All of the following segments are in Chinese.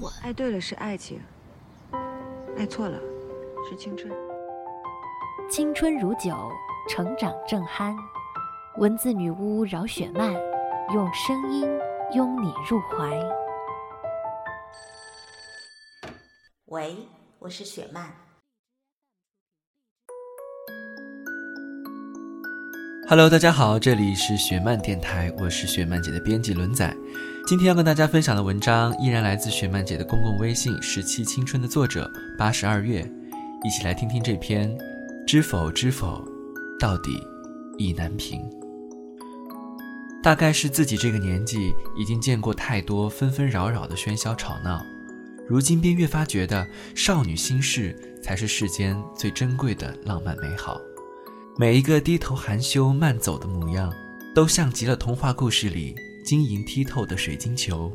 蠢。爱对了是爱情，爱错了是青春。青春如酒，成长正酣。文字女巫饶雪漫，用声音拥你入怀。喂，我是雪漫。Hello，大家好，这里是雪漫电台，我是雪漫姐的编辑轮仔。今天要跟大家分享的文章依然来自雪漫姐的公共微信“十七青春”的作者八十二月，一起来听听这篇。知否知否，到底意难平。大概是自己这个年纪已经见过太多纷纷扰扰的喧嚣吵闹，如今便越发觉得少女心事才是世间最珍贵的浪漫美好。每一个低头含羞慢走的模样，都像极了童话故事里晶莹剔透的水晶球，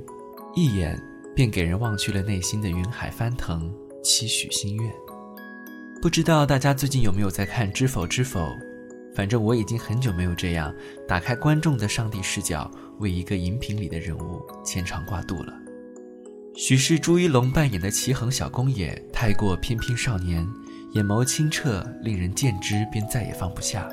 一眼便给人忘去了内心的云海翻腾，期许心愿。不知道大家最近有没有在看《知否知否》？反正我已经很久没有这样打开观众的上帝视角，为一个荧屏里的人物牵肠挂肚了。许是朱一龙扮演的齐衡小公爷太过翩翩少年，眼眸清澈，令人见之便再也放不下；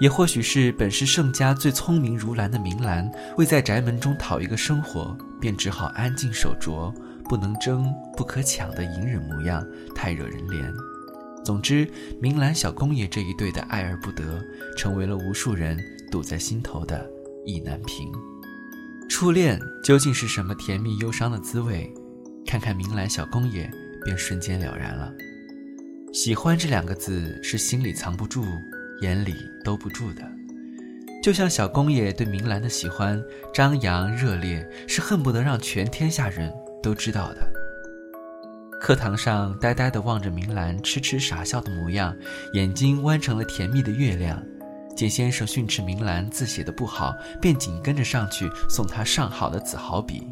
也或许是本是盛家最聪明如兰的明兰，为在宅门中讨一个生活，便只好安静守拙，不能争不可抢的隐忍模样，太惹人怜。总之，明兰小公爷这一对的爱而不得，成为了无数人堵在心头的意难平。初恋究竟是什么甜蜜忧伤的滋味？看看明兰小公爷，便瞬间了然了。喜欢这两个字是心里藏不住，眼里兜不住的。就像小公爷对明兰的喜欢，张扬热烈，是恨不得让全天下人都知道的。课堂上，呆呆地望着明兰痴痴傻笑的模样，眼睛弯成了甜蜜的月亮。见先生训斥明兰字写的不好，便紧跟着上去送她上好的紫毫笔，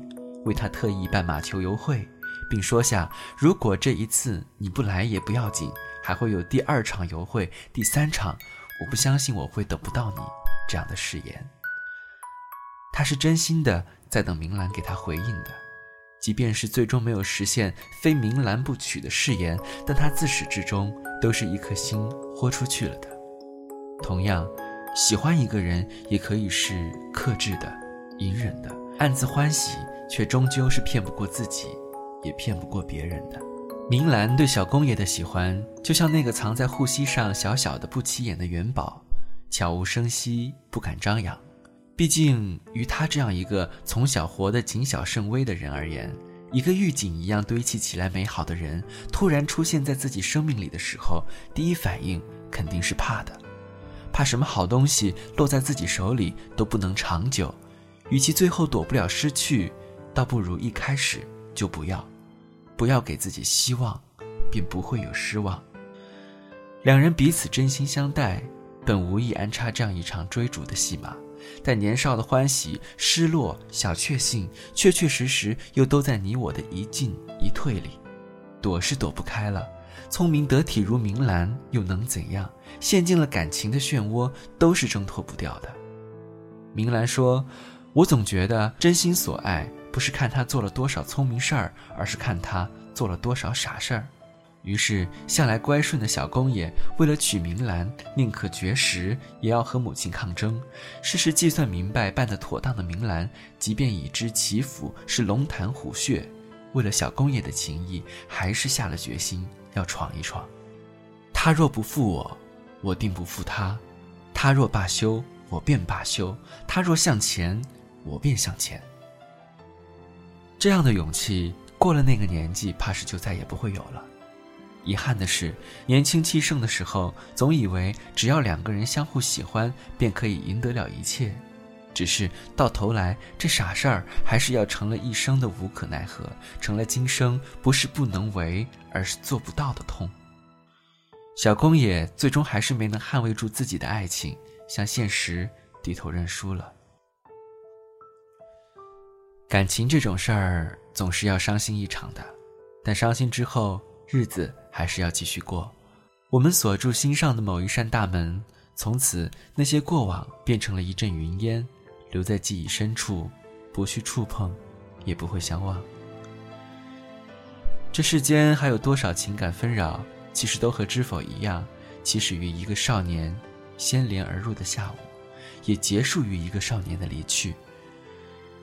为她特意办马球游会，并说下如果这一次你不来也不要紧，还会有第二场游会、第三场，我不相信我会等不到你这样的誓言。他是真心的在等明兰给他回应的。即便是最终没有实现非明兰不娶的誓言，但他自始至终都是一颗心豁出去了的。同样，喜欢一个人也可以是克制的、隐忍的，暗自欢喜，却终究是骗不过自己，也骗不过别人的。明兰对小公爷的喜欢，就像那个藏在护膝上小小的不起眼的元宝，悄无声息，不敢张扬。毕竟，于他这样一个从小活得谨小慎微的人而言，一个玉锦一样堆砌起来美好的人，突然出现在自己生命里的时候，第一反应肯定是怕的，怕什么好东西落在自己手里都不能长久。与其最后躲不了失去，倒不如一开始就不要，不要给自己希望，便不会有失望。两人彼此真心相待，本无意安插这样一场追逐的戏码。但年少的欢喜、失落、小确幸，确确实实又都在你我的一进一退里，躲是躲不开了。聪明得体如明兰又能怎样？陷进了感情的漩涡，都是挣脱不掉的。明兰说：“我总觉得真心所爱，不是看他做了多少聪明事儿，而是看他做了多少傻事儿。”于是，向来乖顺的小公爷为了娶明兰，宁可绝食，也要和母亲抗争。事事计算明白、办得妥当的明兰，即便已知齐府是龙潭虎穴，为了小公爷的情谊，还是下了决心要闯一闯。他若不负我，我定不负他；他若罢休，我便罢休；他若向前，我便向前。这样的勇气，过了那个年纪，怕是就再也不会有了。遗憾的是，年轻气盛的时候，总以为只要两个人相互喜欢，便可以赢得了一切。只是到头来，这傻事儿还是要成了一生的无可奈何，成了今生不是不能为，而是做不到的痛。小公野最终还是没能捍卫住自己的爱情，向现实低头认输了。感情这种事儿总是要伤心一场的，但伤心之后，日子还是要继续过。我们锁住心上的某一扇大门，从此那些过往变成了一阵云烟。留在记忆深处，不去触碰，也不会相忘。这世间还有多少情感纷扰，其实都和知否一样，起始于一个少年先连而入的下午，也结束于一个少年的离去。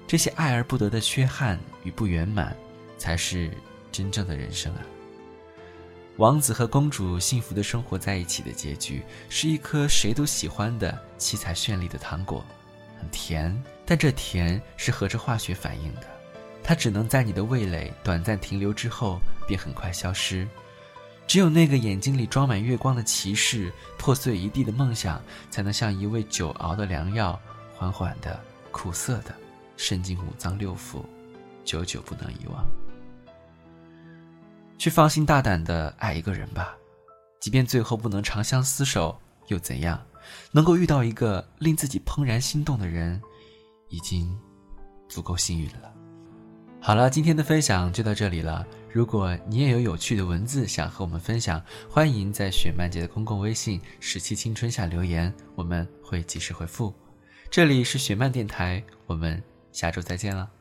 这些爱而不得的缺憾与不圆满，才是真正的人生啊！王子和公主幸福的生活在一起的结局，是一颗谁都喜欢的七彩绚丽的糖果。很甜，但这甜是和着化学反应的，它只能在你的味蕾短暂停留之后便很快消失。只有那个眼睛里装满月光的骑士，破碎一地的梦想，才能像一味久熬的良药，缓缓的、苦涩的渗进五脏六腑，久久不能遗忘。去放心大胆的爱一个人吧，即便最后不能长相厮守，又怎样？能够遇到一个令自己怦然心动的人，已经足够幸运了。好了，今天的分享就到这里了。如果你也有有趣的文字想和我们分享，欢迎在雪漫姐的公共微信“十七青春”下留言，我们会及时回复。这里是雪漫电台，我们下周再见了。